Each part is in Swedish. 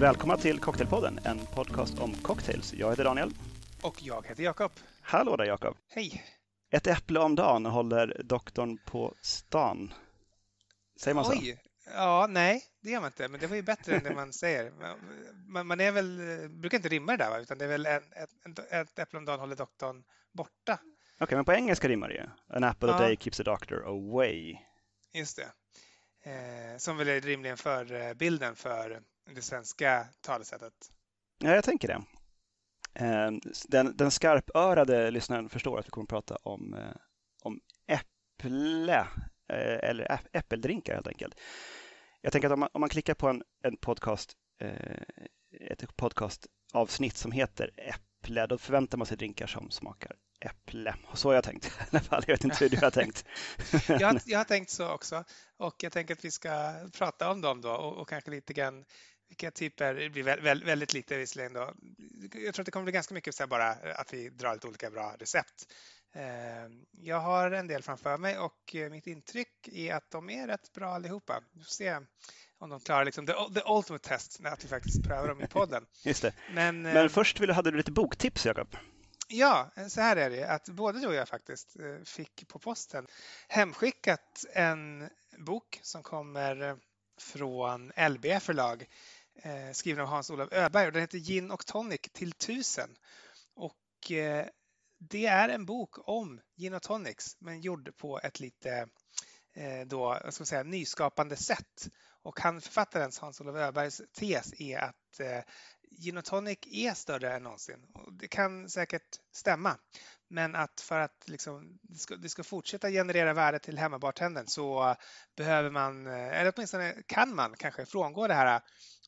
Välkomna till Cocktailpodden, en podcast om cocktails. Jag heter Daniel. Och jag heter Jakob. Hallå där Jakob. Hej. Ett äpple om dagen håller doktorn på stan. Säger man så? Oj. Ja, nej, det gör man inte, men det var ju bättre än det man säger. Man, man är väl, brukar inte rimma det där, va? utan det är väl en, ett, ett äpple om dagen håller doktorn borta. Okej, okay, men på engelska rimmar det ju. An apple ja. a day keeps the doctor away. Just det. Eh, som väl är rimligen för bilden för det svenska talesättet. Ja, jag tänker det. Eh, den, den skarpörade lyssnaren förstår att vi kommer att prata om, eh, om äpple eh, eller äppeldrinkar helt enkelt. Jag tänker att om man, om man klickar på en, en podcast, ett podcastavsnitt som heter Äpple, då förväntar man sig drinkar som smakar äpple. Så har jag tänkt i alla fall. Jag vet inte hur du har tänkt. jag, har, jag har tänkt så också. Och jag tänker att vi ska prata om dem då och, och kanske lite grann vilka typer, det blir väldigt, väldigt lite visserligen då. Jag tror att det kommer bli ganska mycket så bara att vi drar lite olika bra recept. Ehm, jag har en del framför mig och mitt intryck är att de är rätt bra allihopa. Vi får se om de klarar liksom the, the ultimate test när att vi faktiskt prövar dem i podden. Just det. Men, Men först vill, hade du lite boktips, Jakob. Ja, så här är det att både du och jag faktiskt eh, fick på posten hemskickat en bok som kommer från LB förlag eh, skriven av Hans-Olof Öberg och den heter Gin och tonic till tusen. Och eh, det är en bok om gin och tonics men gjord på ett lite eh, då, vad ska man säga, nyskapande sätt. Och han, författaren Hans-Olof Öbergs tes är att eh, gin och tonic är större än någonsin. Och det kan säkert stämma. Men att för att liksom, det, ska, det ska fortsätta generera värde till hemmabartendern så behöver man, eh, eller åtminstone kan man kanske frångå det här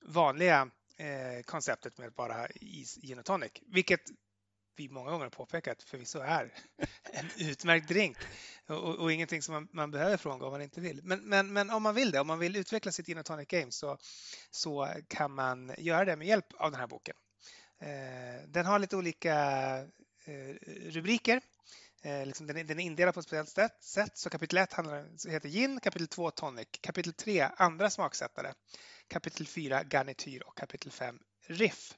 vanliga eh, konceptet med bara is, gin och tonic. Vilket vi många gånger har påpekat förvisso är en utmärkt drink och, och ingenting som man, man, behöver frångå om man inte vill. Men, men, men om man vill det, om man vill utveckla sitt gin och tonic game så, så kan man göra det med hjälp av den här boken. Eh, den har lite olika eh, rubriker. Eh, liksom den, är, den är indelad på ett speciellt sätt. Så kapitel 1 handlar, heter gin, kapitel 2 tonic, kapitel 3 andra smaksättare, kapitel 4 garnityr och kapitel 5 riff.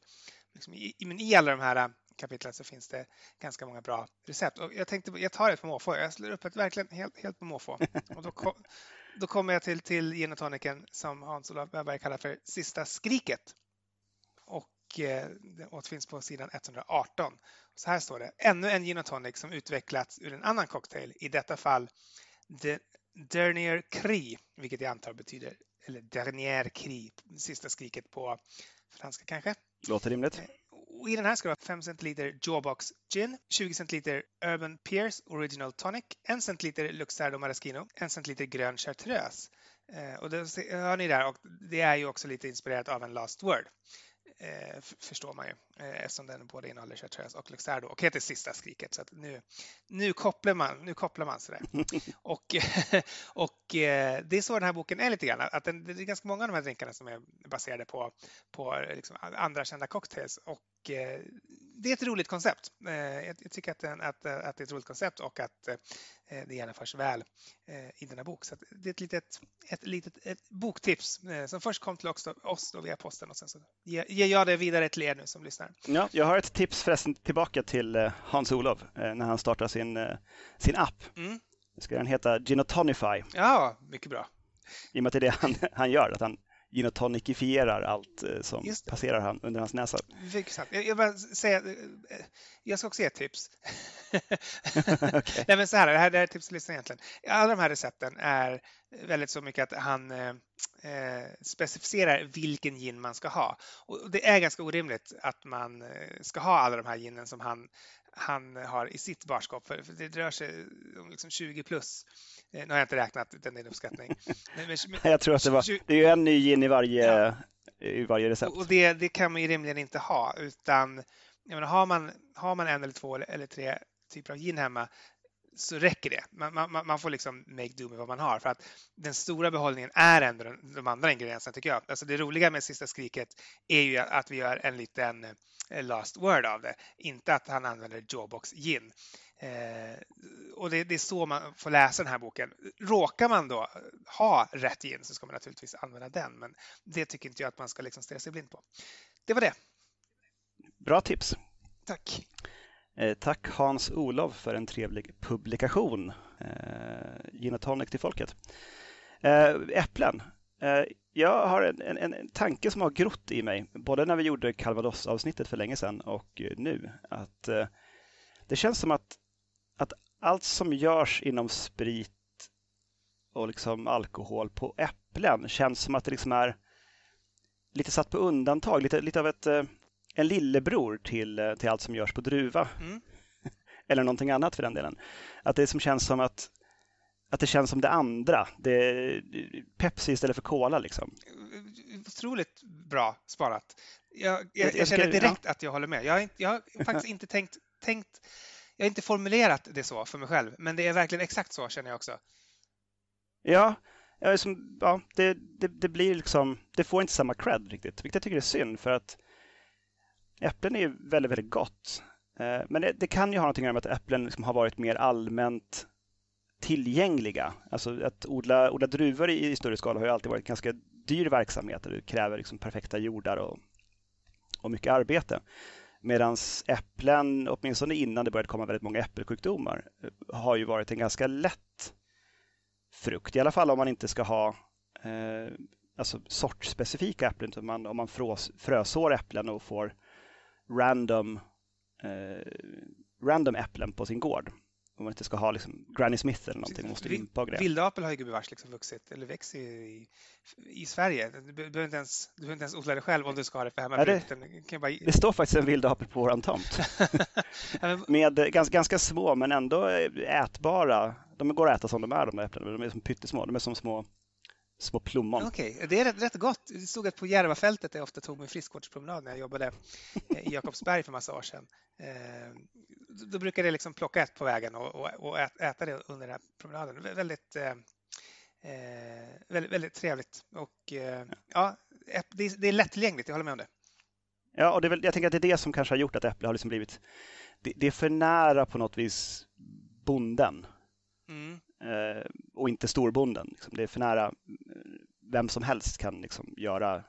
Liksom i, men I alla de här kapitlet så finns det ganska många bra recept. Och jag tänkte, jag tar ett på måfå. Jag slår upp ett verkligen helt, helt på måfå. Och då, kom, då kommer jag till, till gin och tonicen som Hans-Olof Öberg kallar för Sista skriket. Och eh, det återfinns på sidan 118. Så här står det. Ännu en gin och tonic som utvecklats ur en annan cocktail. I detta fall de, Dernier Cri, vilket jag antar betyder, eller Dernier Cri, sista skriket på franska kanske. Låter rimligt. Och I den här ska det vara 5 centiliter Jawbox Gin, 20 centiliter Urban Pierce Original Tonic, 1 centiliter Luxardo Maraschino, 1 centiliter grön chartreuse. Eh, och det hör ni där, och det är ju också lite inspirerat av en Last Word. Eh, förstår man ju eh, eftersom den både innehåller chartreuse och luxardo och heter Sista skriket. Så att nu, nu kopplar man, nu kopplar man sådär. och, och eh, det är så den här boken är lite grann, att den, det är ganska många av de här drinkarna som är baserade på, på liksom andra kända cocktails och eh, det är ett roligt koncept. Eh, jag, jag tycker att, den, att, att det är ett roligt koncept och att Eh, det genomförs väl eh, i denna bok. Så det är ett litet, ett litet ett boktips eh, som först kom till oss då via posten och sen så ger jag det vidare till er nu som lyssnar. Ja, jag har ett tips förresten tillbaka till Hans-Olof när han startar sin, sin app. Mm. Ska den heta Ginotonify? Ja, mycket bra. I och med att det är det han, han gör, att han gin och tonicifierar allt eh, som passerar han, under hans näsa. Exakt. Jag, jag, bara säga, eh, jag ska också ge ett tips. okay. Nej, men så här, det här, det här är tipslistan egentligen. Alla de här recepten är väldigt så mycket att han eh, eh, specificerar vilken gin man ska ha. Och det är ganska orimligt att man eh, ska ha alla de här ginen som han, han har i sitt barskap. För, det rör sig om liksom 20 plus. Eh, nu har jag inte räknat, utan det är en uppskattning. Men, men, jag tror att det var, det är ju en ny gin i varje, ja. i varje recept. Och det, det kan man ju rimligen inte ha, utan menar, har, man, har man en eller två eller tre typer av gin hemma så räcker det. Man, man, man, får liksom make do med vad man har för att den stora behållningen är ändå de, andra ingredienserna tycker jag. Alltså det roliga med sista skriket är ju att vi gör en liten eh, last word av det, inte att han använder jawbox gin. Eh, och det, det, är så man får läsa den här boken. Råkar man då ha rätt gin så ska man naturligtvis använda den, men det tycker inte jag att man ska liksom stirra sig blind på. Det var det. Bra tips. Tack. Eh, tack Hans-Olof för en trevlig publikation. Eh, gin och tonic till folket. Eh, äpplen. Jag har en, en, en, tanke som har grott i mig, både när vi gjorde Calvados-avsnittet för länge sedan och nu. Att Det känns som att, att allt som görs inom sprit och liksom alkohol på äpplen känns som att det liksom är lite satt på undantag, lite, lite av ett, en lillebror till, till allt som görs på druva. Mm. Eller någonting annat för den delen. Att det som känns som att att det känns som det andra. Det är Pepsi istället för Cola liksom. Otroligt bra sparat. Jag, jag, jag känner direkt att jag håller med. Jag har, jag har faktiskt inte tänkt, tänkt, jag har inte formulerat det så för mig själv, men det är verkligen exakt så känner jag också. Ja, som, ja det, det, det, blir liksom, det får inte samma cred riktigt, vilket jag tycker är synd för att äpplen är väldigt, väldigt gott. Eh, men det, det kan ju ha någonting med att äpplen liksom har varit mer allmänt tillgängliga. Alltså att odla, odla druvor i, i större skala har ju alltid varit ganska dyr verksamhet. Det kräver liksom perfekta jordar och, och mycket arbete. Medan äpplen, åtminstone innan det började komma väldigt många äppelsjukdomar, eh, har ju varit en ganska lätt frukt. I alla fall om man inte ska ha eh, alltså sortspecifika äpplen, utan man, om man frös, frösår äpplen och får random, eh, random äpplen på sin gård om man inte ska ha liksom Granny Smith eller någonting, måste limpa och grejer. Vildapel har ju gubevars liksom vuxit, eller växer i, i Sverige. Du behöver, inte ens, du behöver inte ens odla det själv om du ska ha det för hemmabruk. Det, bara... det står faktiskt en vildapel på våran tomt. Med eh, ganska, ganska små men ändå ätbara. De går att äta som de är de där äpplena, de är som pyttesmå. De är som små små plommon. Okej, okay. det är rätt, rätt, gott. Det stod att på Järvafältet där jag ofta tog min friskvårdspromenad när jag jobbade eh, i Jakobsberg för massa år sedan. Eh, då brukade jag liksom plocka ett på vägen och, och, och äta det under den här promenaden. Väldigt, eh, väldigt, väldigt trevligt och ja, det, det är lättillgängligt, jag håller med om det. Ja, och det är väl, jag tänker att det är det som kanske har gjort att Äpple har liksom blivit... Det, det är för nära på något vis bonden. Mm. Eh, och inte storbonden. Liksom. Det är för nära. Eh, vem som helst kan liksom göra, eh,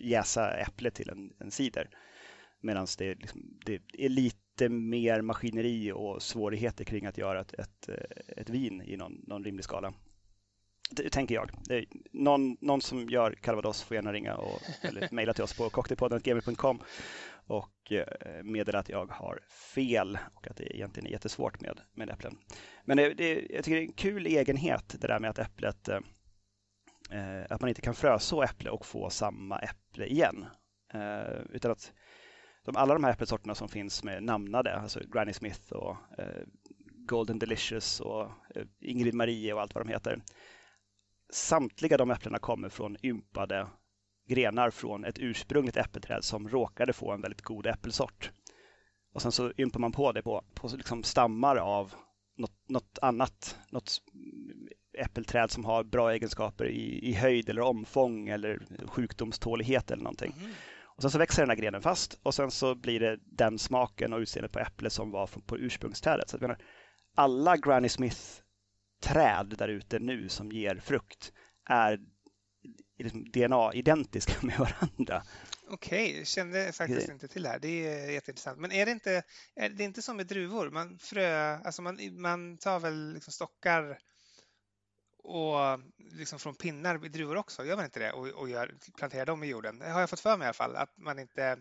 jäsa äpple till en, en cider. Medan det, liksom, det är lite mer maskineri och svårigheter kring att göra ett, ett, eh, ett vin i någon, någon rimlig skala. Det tänker jag. Det någon, någon som gör calvados får gärna ringa och, eller mejla till oss på cocktailpodden.gmail.com och eh, meddela att jag har fel och att det egentligen är jättesvårt med, med äpplen. Men det, det, jag tycker det är en kul egenhet det där med att äpplet eh, eh, att man inte kan fröså äpple och få samma äpple igen. Eh, utan att de, alla de här äppelsorterna som finns med namnade, alltså Granny Smith och eh, Golden Delicious och eh, Ingrid Marie och allt vad de heter. Samtliga de äpplena kommer från ympade grenar från ett ursprungligt äppelträd som råkade få en väldigt god äppelsort. Och sen så ympar man på det på, på liksom stammar av något, något annat, något äppelträd som har bra egenskaper i, i höjd eller omfång eller sjukdomstålighet eller någonting. Mm. Och sen så växer den här grenen fast och sen så blir det den smaken och utseendet på äpplet som var på ursprungsträdet. Så att menar, alla Granny Smith-träd där ute nu som ger frukt är liksom DNA-identiska med varandra. Okej, okay, kände faktiskt inte till det här. Det är jätteintressant. Men är det inte, är det inte som med druvor? Man, frö, alltså man, man tar väl liksom stockar och liksom från pinnar i druvor också, gör man inte det? Och, och gör, planterar dem i jorden? Det har jag fått för mig i alla fall, att man inte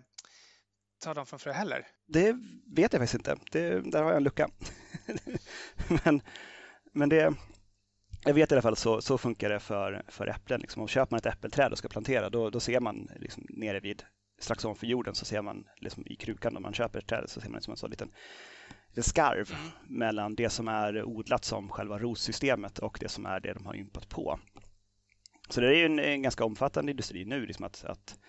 tar dem från frö heller. Det vet jag faktiskt inte. Det, där har jag en lucka. men, men det, jag vet i alla fall så, så funkar det för, för äpplen. Liksom. Om köper man ett äppelträd och ska plantera, då, då ser man liksom nere vid strax ovanför jorden så ser man liksom i krukan om man köper ett träd så ser man liksom en sån liten, liten skarv mm. mellan det som är odlat som själva rotsystemet och det som är det de har ympat på. Så det är en, en ganska omfattande industri nu, liksom att, att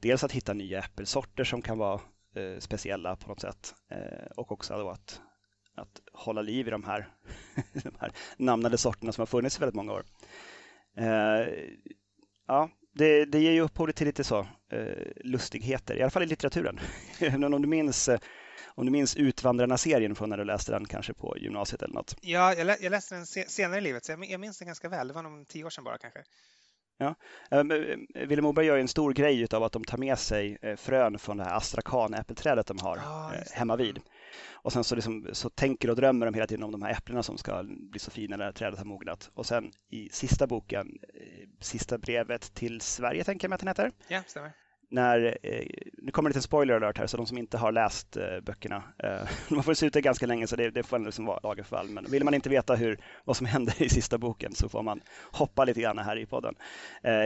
dels att hitta nya äppelsorter som kan vara eh, speciella på något sätt eh, och också att att hålla liv i de här, de här namnade sorterna som har funnits i väldigt många år. Eh, ja, det, det ger ju upphov till lite så eh, lustigheter, i alla fall i litteraturen. om du minns, eh, Om du minns Utvandrarna-serien från när du läste den kanske på gymnasiet eller något? Ja, jag, lä jag läste den se senare i livet, så jag, jag minns den ganska väl. Det var nog tio år sedan bara kanske. Ja. Willem Moberg gör en stor grej av att de tar med sig frön från det här astrakan-äppelträdet de har ah, hemma vid. Och sen så, liksom, så tänker och drömmer de hela tiden om de här äpplena som ska bli så fina när trädet har mognat. Och sen i sista boken, sista brevet till Sverige tänker jag mig att den heter. Ja, stämmer när, eh, nu kommer det lite spoiler alert här, så de som inte har läst eh, böckerna, eh, de har funnits ute ganska länge så det, det får liksom vara lagerfall. Men vill man inte veta hur, vad som händer i sista boken så får man hoppa lite grann här i podden.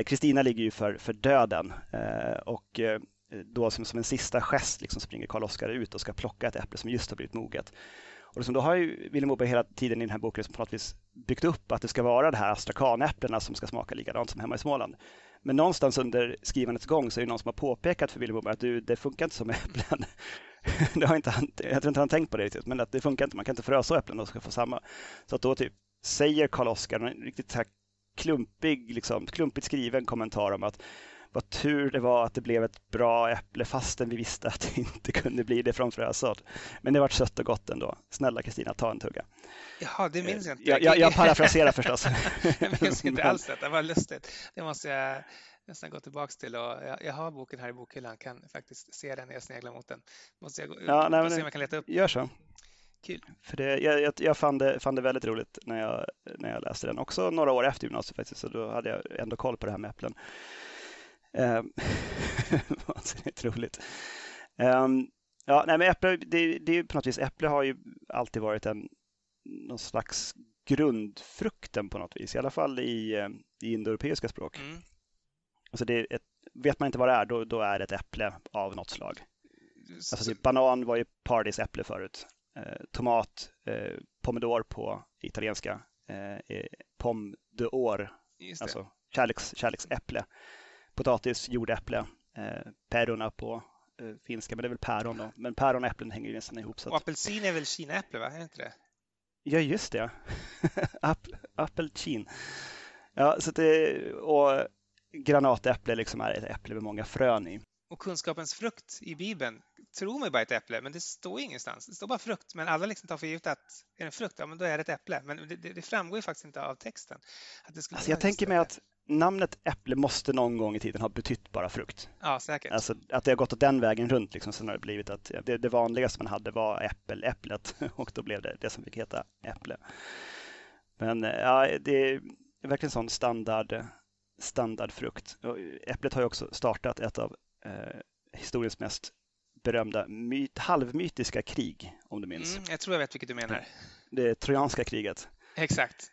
Kristina eh, ligger ju för, för döden eh, och eh, Eh, då som, som en sista gest liksom springer Karl-Oskar ut och ska plocka ett äpple som just har blivit moget. Och liksom, då har ju Vilhelm Moberg hela tiden i den här boken liksom på något vis byggt upp att det ska vara de här astrakanäpplena som ska smaka likadant som hemma i Småland. Men någonstans under skrivandets gång så är det någon som har påpekat för Willy Moberg att du, det funkar inte som äpplen. det har inte han, jag tror inte han tänkt på det riktigt, men att det funkar inte. Man kan inte frösa äpplen och ska få samma. Så att då typ säger Karl-Oskar en riktigt så här klumpig, liksom, klumpigt skriven kommentar om att vad tur det var att det blev ett bra äpple fastän vi visste att det inte kunde bli det från frösådd. Men det var sött och gott ändå. Snälla Kristina, ta en tugga. Jaha, det minns jag inte. Jag, jag, jag parafraserar förstås. jag minns inte alls detta, det var lustigt. Det måste jag nästan gå tillbaka till. Och jag, jag har boken här i bokhyllan, kan faktiskt se den när jag sneglar mot den. Måste jag gå, ja, nej, se om jag kan leta upp. Gör så. Kul. För det, jag, jag fann, det, fann det väldigt roligt när jag, när jag läste den. Också några år efter gymnasiet faktiskt, så då hade jag ändå koll på det här med äpplen. Um, Vansinnigt roligt. Um, ja, nej, men äpple, det, det är på något vis, äpple har ju alltid varit en någon slags grundfrukten på något vis, i alla fall i, eh, i indoeuropeiska språk. Mm. Alltså det ett, vet man inte vad det är, då, då är det ett äpple av något slag. Alltså, typ, banan var ju paradis äpple förut. Eh, tomat, eh, pomidor på italienska, eh, pom de or, alltså kärleks, kärleksäpple. Potatis, jordäpple, eh, pärona på eh, finska, men det är väl päron då. Men päron och äpplen hänger ju nästan ihop. Så att... Och apelsin är väl kinaäpple, va? Är det inte det? Ja, just det. Apelkin. Ja, så det, och granatäpple liksom är ett äpple med många frön i. Och kunskapens frukt i Bibeln, tror mig bara ett äpple, men det står ingenstans. Det står bara frukt, men alla liksom tar för givet att är det en frukt, ja men då är det ett äpple. Men det, det, framgår ju faktiskt inte av texten. Att det skulle alltså jag tänker mig att namnet äpple måste någon gång i tiden ha betytt bara frukt. Ja, säkert. Alltså att det har gått den vägen runt liksom. Sen har det blivit att det, det vanligaste man hade var äppeläpplet och då blev det det som fick heta äpple. Men ja, det är verkligen sån standard, standardfrukt. Äpplet har ju också startat ett av eh, historiens mest berömda myt, halvmytiska krig, om du minns. Mm, jag tror jag vet vilket du menar. Det trojanska kriget. Exakt.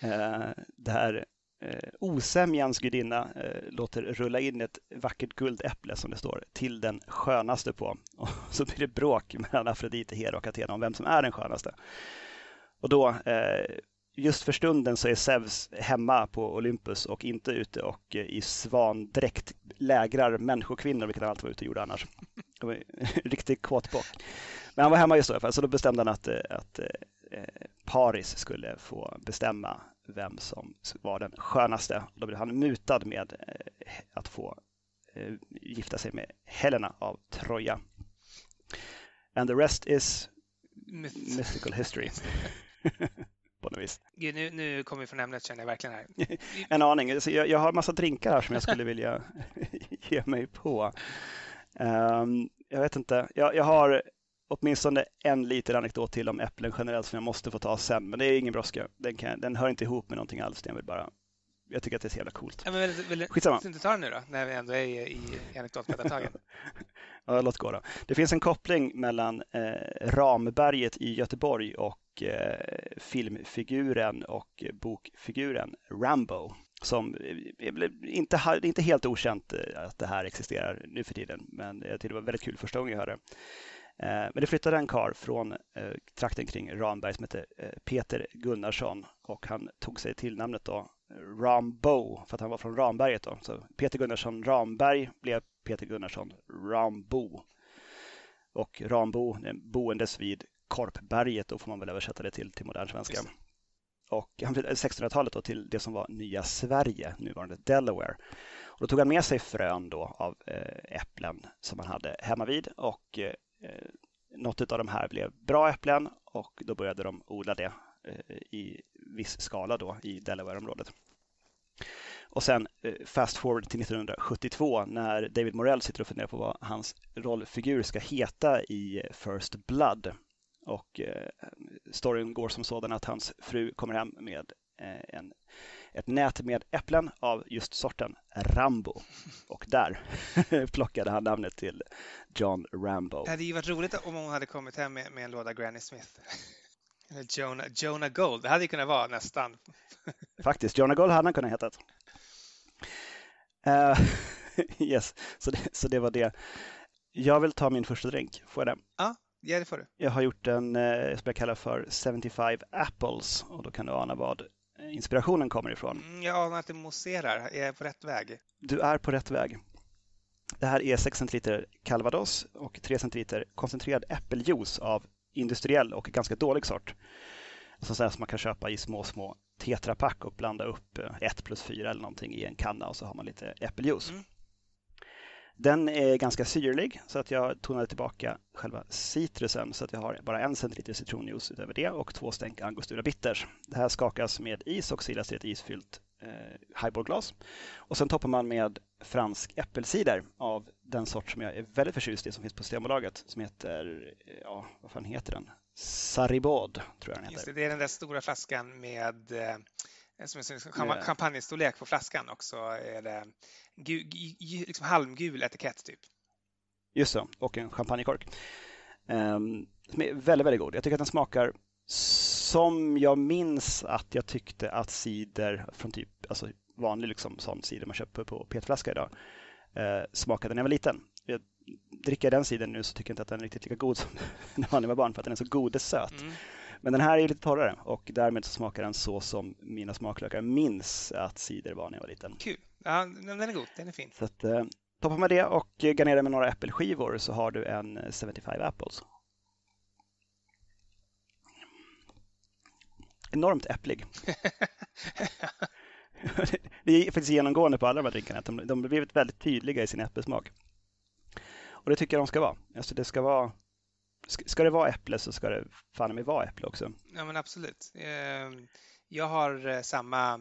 Eh, där eh, osämjans gudinna eh, låter rulla in ett vackert guldäpple som det står till den skönaste på. Och så blir det bråk mellan Afrodite, Hera och Athena om vem som är den skönaste. Och då, eh, just för stunden så är Zeus hemma på Olympus och inte ute och i svandräkt lägrar människokvinnor, vilket han alltid var ute och gjorde annars. Det var en riktig kåtbock. Men han var hemma just då så då bestämde han att, eh, att eh, Paris skulle få bestämma vem som var den skönaste. Då blev han mutad med eh, att få gifta sig med Helena av Troja. And the rest is Myth. mythical history. på något vis. Gud, nu, nu kommer vi från ämnet känner jag verkligen här. en aning. Jag, jag har en massa drinkar här som jag skulle vilja ge mig på. Um, jag vet inte. Jag, jag har åtminstone en liten anekdot till om äpplen generellt som jag måste få ta sen. Men det är ingen brådska. Den, den hör inte ihop med någonting alls. Jag vill bara jag tycker att det är så jävla coolt. Ja, men vill, vill, Skitsamma. Vill du inte ta den nu då, när vi ändå är i, i anekdotberättartagen? ja, låt gå då. Det finns en koppling mellan eh, Ramberget i Göteborg och eh, filmfiguren och bokfiguren Rambo. Som eh, eh, inte, inte helt okänt eh, att det här existerar nu för tiden, men jag tyckte det var väldigt kul första gången jag hörde det. Men det flyttade en kar från trakten kring Ramberg som hette Peter Gunnarsson och han tog sig till namnet då Rambo för att han var från Ramberget. Då. Så Peter Gunnarsson Ramberg blev Peter Gunnarsson Rambo. Och Rambo boendes vid Korpberget, då får man väl översätta det till, till modern svenska. Och han flyttade 1600-talet då till det som var nya Sverige, nuvarande Delaware. Och då tog han med sig frön då av eh, äpplen som han hade hemma vid och Eh, något av de här blev bra äpplen och då började de odla det eh, i viss skala då i Delaware-området. Och sen eh, fast forward till 1972 när David Morell sitter och funderar på vad hans rollfigur ska heta i First Blood. Och eh, storyn går som sådan att hans fru kommer hem med eh, en, ett nät med äpplen av just sorten Rambo. Och där plockade han namnet till John Rambo. Det hade ju varit roligt om hon hade kommit hem med, med en låda Granny Smith. Eller Jonah, Jonah Gold, det hade ju kunnat vara nästan. Faktiskt, Jonah Gold hade han kunnat heta. Uh, yes, så det, så det var det. Jag vill ta min första drink, får jag det? Ja, ja det får du. Jag har gjort en eh, som jag kallar för 75 Apples och då kan du ana vad inspirationen kommer ifrån. Mm, jag anar att det mousserar. Är jag på rätt väg? Du är på rätt väg. Det här är 6 centiliter calvados och 3 centiliter koncentrerad äppeljuice av industriell och ganska dålig sort. Som man kan köpa i små, små tetrapack och blanda upp 1 plus 4 eller någonting i en kanna och så har man lite äppeljuice. Mm. Den är ganska syrlig så att jag tonade tillbaka själva citrusen så att jag har bara en centiliter citronjuice utöver det och två stänk angostura bitters. Det här skakas med is och silas i ett isfyllt eh, highballglas. Och sen toppar man med fransk äppelcider av den sort som jag är väldigt förtjust i som finns på Systembolaget som heter, ja vad fan heter den? Saribod tror jag den heter. Just det, det är den där stora flaskan med eh, som är champagnestorlek på flaskan också. Är det liksom halmgul etikett typ. Just så, och en champagnekork. Um, som är väldigt, väldigt god. Jag tycker att den smakar som jag minns att jag tyckte att cider från typ alltså vanlig liksom, sån cider man köper på petflaska idag eh, smakade när jag var liten. Jag dricker den cidern nu så tycker jag inte att den är riktigt lika god som när man var barn för att den är så godesöt. Mm. Men den här är lite torrare och därmed så smakar den så som mina smaklökar minns att cider var när jag var liten. Kul! Ja, den är god, den är fin. Så att, eh, toppa med det och garnera med några äppelskivor så har du en 75 apples. Enormt äpplig. det är faktiskt genomgående på alla de här drinkarna. De, de har blivit väldigt tydliga i sin äppelsmak. Och det tycker jag de ska vara. Alltså det ska vara Ska det vara äpple så ska det fan mig vara äpple också. Ja men absolut. Ehm, jag har eh, samma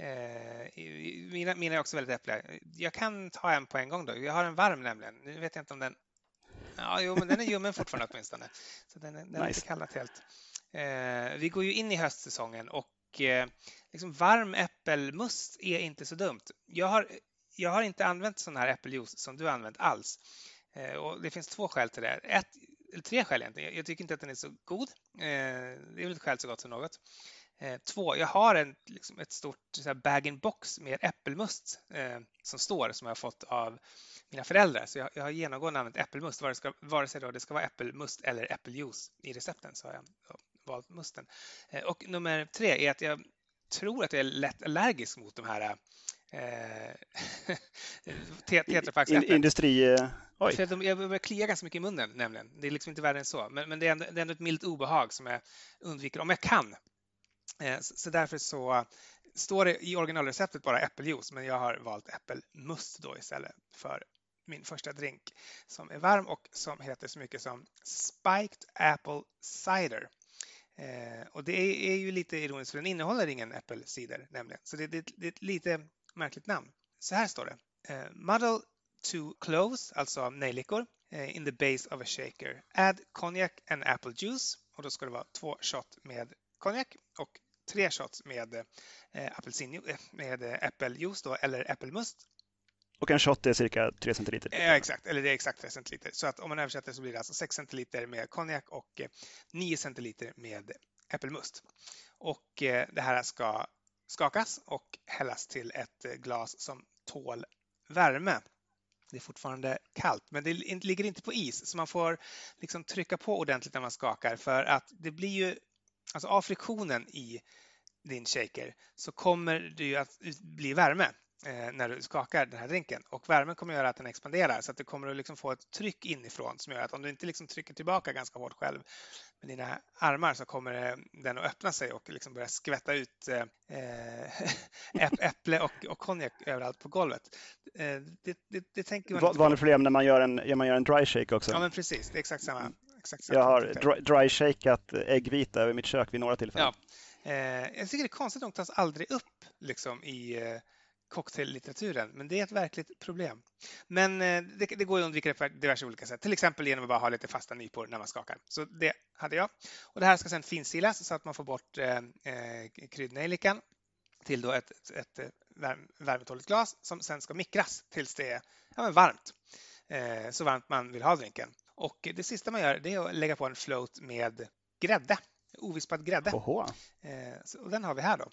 eh, mina, mina är också väldigt äppliga. Jag kan ta en på en gång då. Jag har en varm nämligen. Nu vet jag inte om den... Ja, jo, men den är ljummen fortfarande åtminstone. Så den, den nice. är inte kallat helt. Eh, vi går ju in i höstsäsongen och liksom varm äppelmust är inte så dumt. Jag har, jag har inte använt sån här äppeljuice som du har använt alls. Och det finns två skäl till det. Ett, eller tre skäl egentligen. Jag tycker inte att den är så god. Eh, det är väl ett skäl så gott som något. Eh, två, jag har en, liksom ett stort bag-in-box med äppelmust eh, som står som jag har fått av mina föräldrar. Så jag, jag har genomgående använt äppelmust, vare, ska, vare sig då det ska vara äppelmust eller äppeljuice i recepten så har jag valt musten. Eh, och nummer tre är att jag tror att jag är lätt allergisk mot de här eh, eh, tetrapacks Industri... Oj. För de, jag börjar klia ganska mycket i munnen nämligen. Det är liksom inte värre än så. Men, men det, är ändå, det, är ändå, ett milt obehag som jag undviker om jag kan. Eh, så, så, därför så står det i originalreceptet bara äppeljuice, men jag har valt äppelmust då istället för min första drink som är varm och som heter så mycket som Spiked Apple Cider. Eh, och det är, är, ju lite ironiskt för den innehåller ingen äppelcider nämligen. Så det, det, det är lite märkligt namn. Så här står det. Eh, muddle two cloves, alltså nejlikor, eh, in the base of a shaker. Add cognac and apple juice och då ska det vara två shot med konjak och tre shots med eh, apelsin, eh, med äppeljuice då, eller äppelmust. Och en shot är cirka 3 centiliter? Ja, exakt, eller det är exakt 3 centiliter. Så att om man översätter så blir det alltså 6 centiliter med konjak och 9 centiliter med äppelmust. Och det här ska skakas och hällas till ett eh, glas som tål värme. Det är fortfarande kallt, men det ligger inte på is så man får liksom trycka på ordentligt när man skakar för att det blir ju, alltså av friktionen i din shaker så kommer det ju att bli värme när du skakar den här drinken och värmen kommer att göra att den expanderar så att du kommer att liksom få ett tryck inifrån som gör att om du inte liksom trycker tillbaka ganska hårt själv med dina armar så kommer den att öppna sig och liksom börja skvätta ut äh, äpple och, och konjak överallt på golvet. Det, det, det tänker man Vanligt problem när man gör en, när man gör en dry shake också. Ja, men precis. Det är exakt samma, exakt. Jag har dry, dry shakat äggvita över mitt kök vid några tillfällen. Ja. Eh, jag tycker det är konstigt att de tas aldrig upp liksom, i eh, cocktaillitteraturen, men det är ett verkligt problem. Men eh, det, det, går att undvika det på diverse olika sätt, till exempel genom att bara ha lite fasta nypor när man skakar. Så det hade jag. Och det här ska sedan finsilas så att man får bort eh, eh kryddnejlikan till då ett, ett, ett värmetåligt glas som sen ska mikras tills det är ja, varmt. Eh, så varmt man vill ha drinken. Och det sista man gör det är att lägga på en float med grädde, ovispad grädde. Eh, så, och den har vi här då.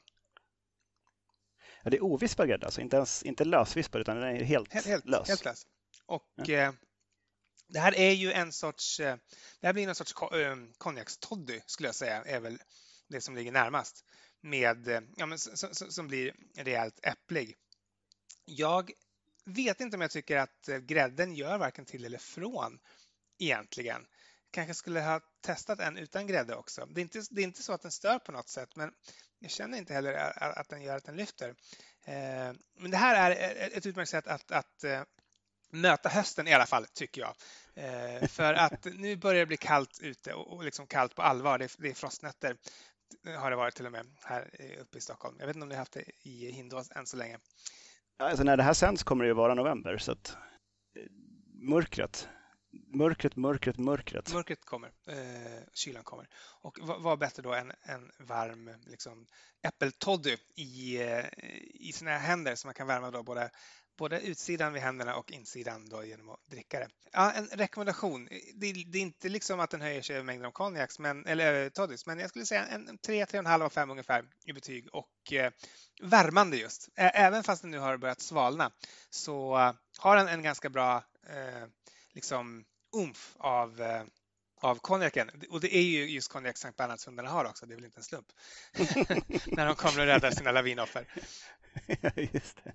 Ja, det är ovispad grädde, alltså inte, ens, inte lösvispad utan den är helt, helt, helt lös. Helt lös. Och ja. eh, det här är ju en sorts, eh, det här blir en sorts eh, konjakstoddy skulle jag säga, är väl det som ligger närmast. Med, eh, ja, men, som, som blir rejält äpplig. Jag vet inte om jag tycker att grädden gör varken till eller från egentligen. Kanske skulle ha testat en utan grädde också. Det är, inte, det är inte så att den stör på något sätt, men jag känner inte heller att den gör att den lyfter. Eh, men det här är ett utmärkt sätt att, att eh, möta hösten i alla fall, tycker jag. Eh, för att nu börjar det bli kallt ute och liksom kallt på allvar. Det är frostnätter har det varit till och med här uppe i Stockholm. Jag vet inte om ni har haft det i Hindås än så länge. Alltså när det här sänds kommer det ju vara november så att eh, mörkret mörkret, mörkret, mörkret. Mörkret kommer, eh, kylan kommer. Och vad, bättre då än en varm liksom, äppeltoddy i, eh, i sina händer som man kan värma då både, både utsidan vid händerna och insidan då genom att dricka det. Ja, en rekommendation. Det, det är inte liksom att den höjer sig över mängden av konjaks, eller toddys, men jag skulle säga en 3, 3,5 av 5 ungefär i betyg och eh, värmande just. Även fast den nu har börjat svalna så har den en ganska bra eh, liksom umf av, eh, av konjaken. Och det är ju just konjak Sankt Bernhardshundarna har också, det är väl inte en slump. När de kommer och räddar sina lavinoffer. just det.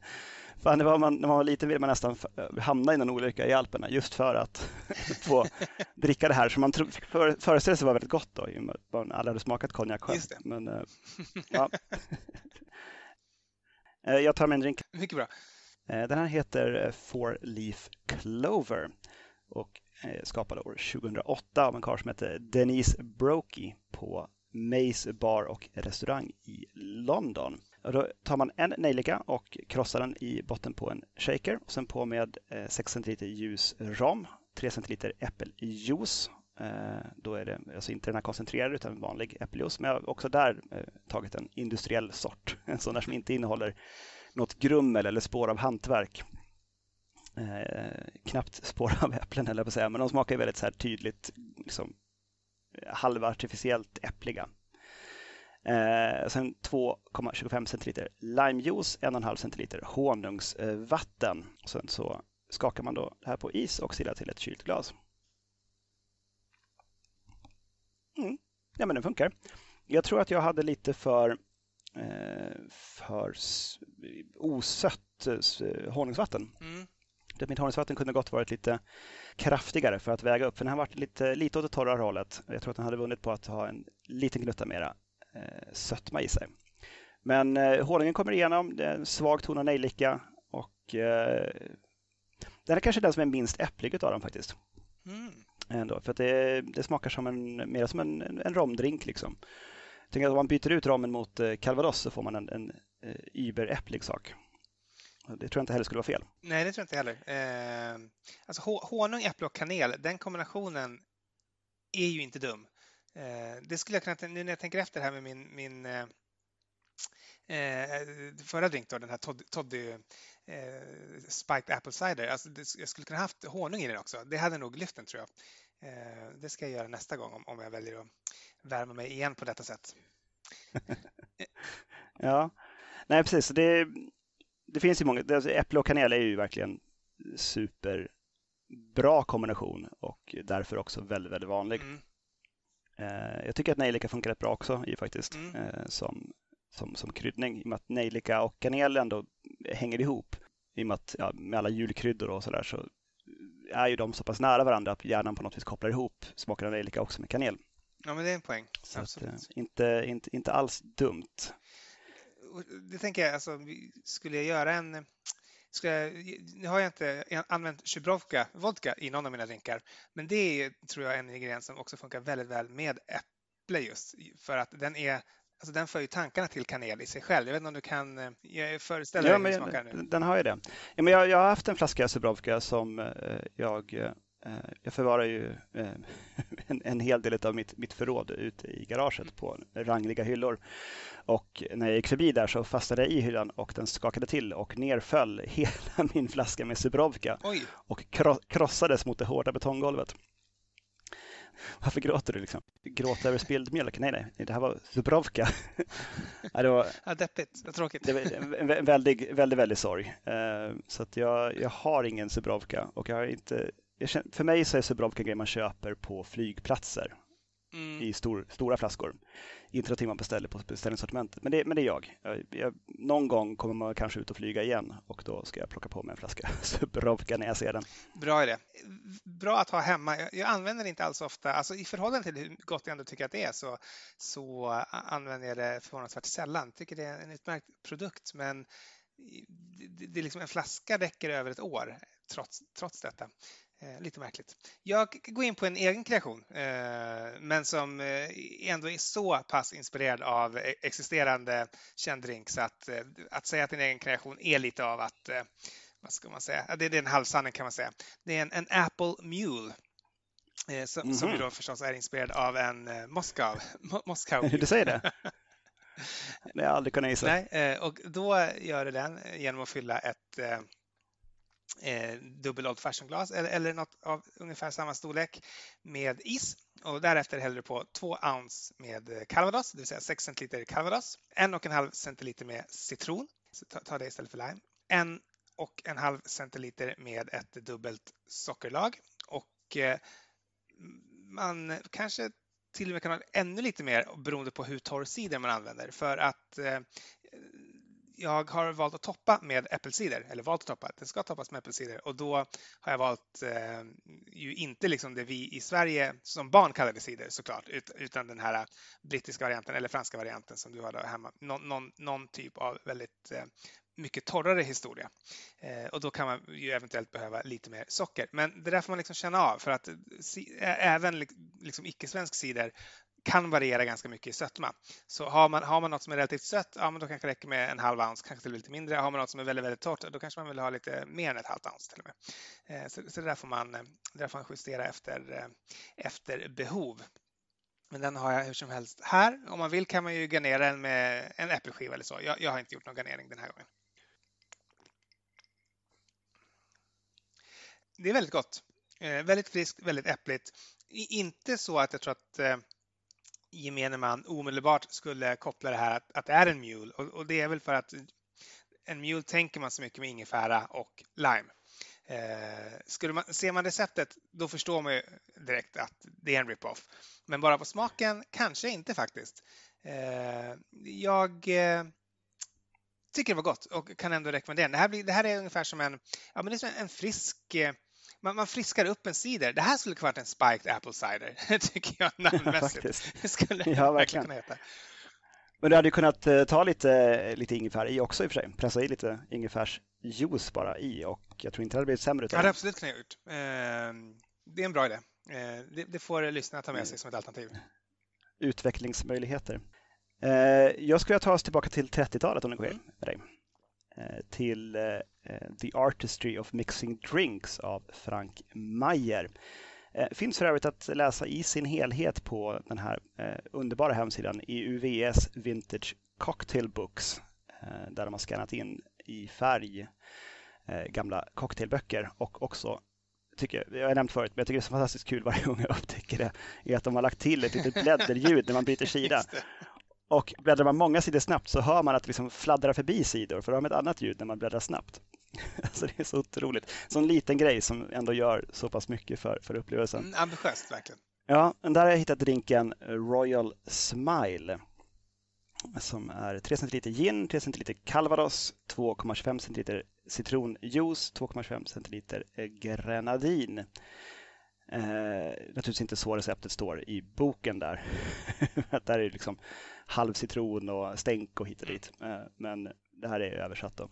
Fan, det var man, när man var liten ville man nästan hamna i någon olycka i Alperna just för att få dricka det här som man för, föreställde sig var väldigt gott då, man aldrig hade smakat konjak själv. Just det. Men, äh, ja. Eh, jag tar mig en drink. Mycket bra. Den här heter Four Leaf Clover och eh, skapade skapad år 2008 av en karl som hette Denise Brokey på Mace Bar och restaurang i London. Och då tar man en nejlika och krossar den i botten på en shaker och sen på med eh, 6 centiliter ljus rom, 3 centiliter äppeljuice. Eh, då är det alltså inte den här koncentrerade utan vanlig äppeljuice. Men jag har också där tagit en industriell sort, en sån där som inte innehåller något grummel eller spår av hantverk Eh, knappt spår av äpplen eller på säga, men de smakar väldigt så här tydligt liksom, halvartificiellt äppliga. Eh, sen 2,25 centiliter limejuice, 1,5 centiliter honungsvatten. Sen så skakar man då det här på is och silar till ett kylt glas. Mm. Ja, men den funkar. Jag tror att jag hade lite för, eh, för osött eh, honungsvatten. Mm. Mitt honungsvatten kunde gott varit lite kraftigare för att väga upp, för den har varit lite, lite åt det torrare hållet. Jag tror att den hade vunnit på att ha en liten gnutta mera eh, sötma i sig. Men eh, honungen kommer igenom, det är en svag ton av nejlika och eh, den är kanske den som är minst äpplig av dem faktiskt. Mm. Ändå, för det, det, smakar som en, mer som en, en romdrink. Liksom. Jag tänker att om man byter ut rommen mot eh, calvados så får man en, en eh, überäpplig sak. Det tror jag inte heller skulle vara fel. Nej, det tror jag inte heller. Eh, alltså honung, äpple och kanel, den kombinationen är ju inte dum. Eh, det skulle jag kunna, nu när jag tänker efter här med min, min eh, eh förra drink då, den här Toddy, toddy eh, Spiked Apple Cider, alltså det, jag skulle kunna haft honung i den också. Det hade nog lyft den tror jag. Eh, det ska jag göra nästa gång om, om jag väljer att värma mig igen på detta sätt. ja, nej precis. Det, det finns ju många, alltså äpple och kanel är ju verkligen superbra kombination och därför också väldigt, väldigt vanlig. Mm. Eh, jag tycker att nejlika funkar rätt bra också i faktiskt mm. eh, som, som, som kryddning i och med att nejlika och kanel ändå hänger ihop i och med att ja, med alla julkryddor och sådär så är ju de så pass nära varandra att hjärnan på något vis kopplar ihop smaken av nejlika också med kanel. Ja, men det är en poäng. Att, eh, inte, inte, inte alls dumt det tänker jag, alltså, skulle jag göra en ska, nu har jag inte använt Chubrovka vodka i någon av mina drinkar, men det är, tror jag, en ingrediens som också funkar väldigt väl med äpple just för att den är Alltså den för ju tankarna till kanel i sig själv. Jag vet inte om du kan eh, föreställa ja, dig hur smakar nu? Den har ju det. Ja, men jag, jag har haft en flaska Zubrovka som eh, jag eh, jag förvarar ju eh, en, en, hel del av mitt, mitt förråd ute i garaget på rangliga hyllor. Och när jag gick förbi där så fastnade jag i hyllan och den skakade till och nerföll hela min flaska med Zubrovka och krossades mot det hårda betonggolvet. Varför gråter du liksom? Gråta över spilld mjölk? Nej, nej, det här var Zubrovka. ja, det var, ja, deppigt, tråkigt. Det var en väldigt, väldigt, väldigt sorg. Eh, så att jag, jag har ingen Zubrovka och jag har inte Känner, för mig så är Zubrovka grejer man köper på flygplatser mm. i stor, stora flaskor. Inte någonting man beställer på beställningssortimentet, men det, men det är jag. Jag, jag. Någon gång kommer man kanske ut och flyga igen och då ska jag plocka på mig en flaska Zubrovka när jag ser den. Bra idé. Bra att ha hemma. Jag, jag använder det inte alls ofta. Alltså, I förhållande till hur gott jag ändå tycker att det är så, så använder jag det förvånansvärt sällan. Jag tycker det är en utmärkt produkt, men det, det, liksom en flaska räcker över ett år trots, trots detta. Eh, lite märkligt. Jag går in på en egen kreation, eh, men som eh, ändå är så pass inspirerad av e-, existerande känd drink så att, att säga att en egen kreation är lite av att, vad ska man säga, det är en halvsanning kan man säga. Det är en, en Apple Mule som, mm -hmm. som ju då förstås är inspirerad av en Moskau. Moskau du säger det? Det har jag aldrig kunnat gissa. Nej, och då gör det den genom att fylla ett eh, dubbel old fashion-glas eller, eller något av ungefär samma storlek med is. Och därefter häller du på 2 ounce med eh, calvados, det vill säga 6 centiliter calvados, 1,5 centiliter med citron, så ta, ta det istället för lime, en och en halv centiliter med ett dubbelt sockerlag. Och eh, man kanske till och med kan ha ännu lite mer beroende på hur torr cider man använder. För att eh, jag har valt att toppa med äppelcider, eller valt att toppa, den ska toppas med äppelcider och då har jag valt eh, ju inte liksom det vi i Sverige som barn kallade cider såklart, ut, utan den här brittiska varianten eller franska varianten som du har där hemma. Någon, någon, någon typ av väldigt eh, mycket torrare historia. Eh, och då kan man ju eventuellt behöva lite mer socker. Men det där får man liksom känna av för att eh, si, även liksom icke-svensk cider kan variera ganska mycket i sötma. Så har man, har man något som är relativt sött, ja men då kanske det räcker med en halv ounce, kanske till lite mindre. Har man något som är väldigt, väldigt torrt, då kanske man vill ha lite mer än ett halvt ounce till och med. Eh, så, så det, där får man, eh, det där får man justera efter, eh, efter behov. Men den har jag hur som helst här. Om man vill kan man ju garnera den med en äppelskiva eller så. Jag, jag har inte gjort någon garnering den här gången. Det är väldigt gott. Eh, väldigt friskt, väldigt äppligt. Inte så att jag tror att eh, gemene man omedelbart skulle koppla det här att, att det är en mule och, och, det är väl för att en mule tänker man så mycket med ingefära och lime. Eh, skulle man, ser man receptet då förstår man ju direkt att det är en rip-off. Men bara på smaken kanske inte faktiskt. Eh, jag eh, tycker det var gott och kan ändå rekommendera det här, blir, det här är ungefär som en, ja, men det är som en frisk eh, man, man friskar upp en cider. Det här skulle kunna vara en spiked apple cider, tycker jag namnmässigt. det skulle ja, verkligen kunna heta. Men du hade ju kunnat eh, ta lite, lite ingefära i också i och för sig. Pressa i lite ingefärsjuice bara i och jag tror inte det hade blivit sämre. Ja, det hade absolut kunnat gjort. Ehm, det är en bra idé. Ehm, det får lyssnarna ta med sig som ett alternativ. Utvecklingsmöjligheter. Eh, jag skulle ta oss tillbaka till 30-talet om det går mm. med dig. Eh, till eh, The Artistry of Mixing Drinks av Frank Mayer. Eh, finns för övrigt att läsa i sin helhet på den här underbara hemsidan i UVS Vintage Cocktail Books där de har skannat in i färg gamla cocktailböcker och också tycker, jag har nämnt förut, men jag tycker det är så fantastiskt kul varje gång jag upptäcker det, är att de har lagt till ett litet blädderljud när man byter sida. Och bläddrar man många sidor snabbt så hör man att det liksom fladdrar förbi sidor för då har man ett annat ljud när man bläddrar snabbt. alltså det är så otroligt. Så en liten grej som ändå gör så pass mycket för, för upplevelsen. Mm, ambitiöst verkligen. Ja, där har jag hittat drinken Royal Smile som är 3 centiliter gin, 3 centiliter calvados, 2,25 centiliter citronjuice, 2,25 centiliter grenadin. Eh, naturligtvis inte så receptet står i boken där. där är liksom halv citron och stänk och hit och dit. Eh, men det här är översatt då.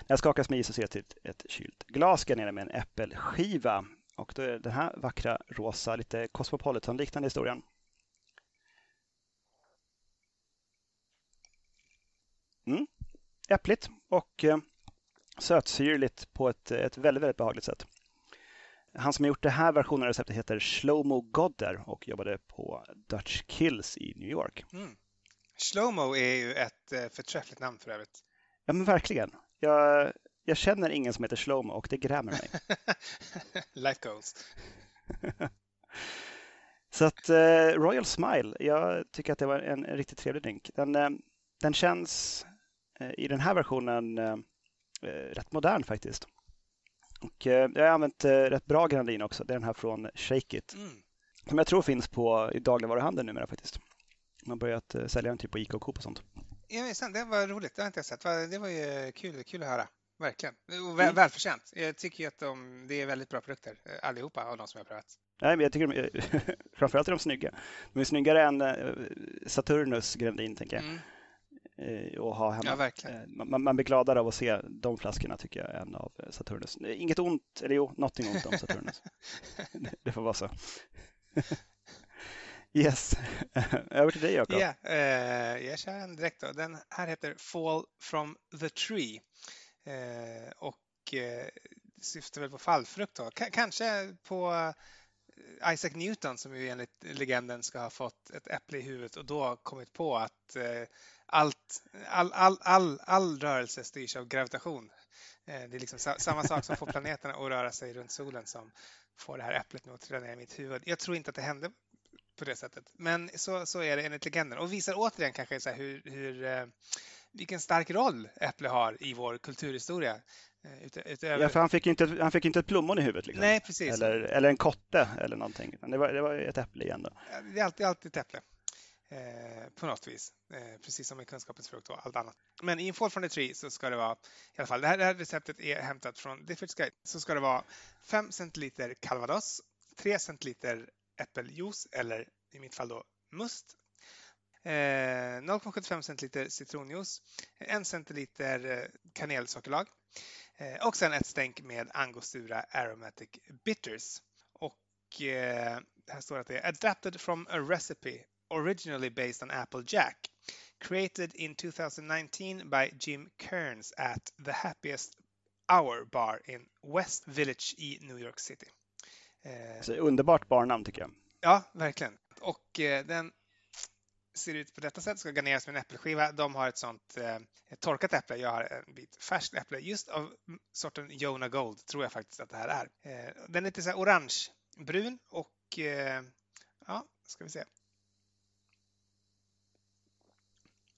När jag skakas med is så ser jag till ett, kylt glas garnerat med en äppelskiva. Och då är den här vackra rosa, lite Cosmopolitan-liknande historien. Mm. Äppligt och eh, sötsyrligt på ett, ett väldigt, väldigt behagligt sätt. Han som har gjort den här versionen av receptet heter Shlomo Godder och jobbade på Dutch Kills i New York. Mm. Shlomo är ju ett eh, förträffligt namn för övrigt. Ja, men verkligen. Jag, jag känner ingen som heter Shlomo och det grämer mig. Life goals. Så att eh, Royal Smile, jag tycker att det var en, en riktigt trevlig drink. Den, eh, den känns eh, i den här versionen eh, eh, rätt modern faktiskt. Och jag har använt rätt bra Grandin också. Det är den här från Shake It. Mm. Som jag tror finns på i dagligvaruhandeln numera faktiskt. Man har börjat sälja den typ på Ica och Coop och sånt. Ja, sant, det var roligt. Det har inte jag sett. Det var ju kul, kul att höra. Verkligen. Och väl, mm. välförtjänt. Jag tycker ju att de, det är väldigt bra produkter, allihopa av de som jag har prövat. Nej, men jag tycker de, framförallt är de snygga. De är snyggare än Saturnus Grandin, tänker jag. Mm. Eh, att ha hemma. Ja, verkligen. Eh, man, man blir gladare av att se de flaskorna tycker jag än av eh, Saturnus. Inget ont, eller jo, någonting ont om Saturnus. det får vara så. yes, över till dig Jakob. Ja, yeah, uh, jag kör en direkt då. Den här heter Fall from the Tree uh, och uh, syftar väl på fallfrukt då. K kanske på Isaac Newton som ju enligt legenden ska ha fått ett äpple i huvudet och då kommit på att eh, allt, all, all, all, all rörelse styrs av gravitation. Eh, det är liksom samma sak som får planeterna att röra sig runt solen som får det här äpplet nu att trilla ner i mitt huvud. Jag tror inte att det hände på det sättet, men så, så är det enligt legenden och visar återigen kanske så hur, hur, eh, vilken stark roll äpple har i vår kulturhistoria. Eh, utöver... Ja, för han fick inte, han fick inte ett plommon i huvudet. Liksom. Nej, precis. Eller, eller en kotte eller någonting. Det var, det var ett äpple igen. Då. Det är alltid, alltid ett äpple. Eh, på något vis. Eh, precis som i kunskapens frukt och allt annat. Men i en Fall from the Tree så ska det vara, i alla fall det här, det här receptet är hämtat från Diffords Guide, så ska det vara 5 centiliter calvados, 3 centiliter äppeljuice eller i mitt fall då must, eh, 0,75 centiliter citronjuice, 1 centiliter eh, kanelsockerlag eh, och sen ett stänk med angostura aromatic bitters. Och eh, här står att det är adapted from a recipe originally based on Apple Jack, created in 2019 by Jim Kearns at the Happiest Hour Bar in West Village i New York City. Eh, Så underbart barnamn tycker jag. Ja, verkligen. Och eh, den ser ut på detta sätt, ska garneras med en äppelskiva. De har ett sånt eh, ett torkat äpple. Jag har en bit färskt äpple just av sorten Jonah Gold, tror jag faktiskt att det här är. Eh, den är lite så här orangebrun och eh, ja, ska vi se.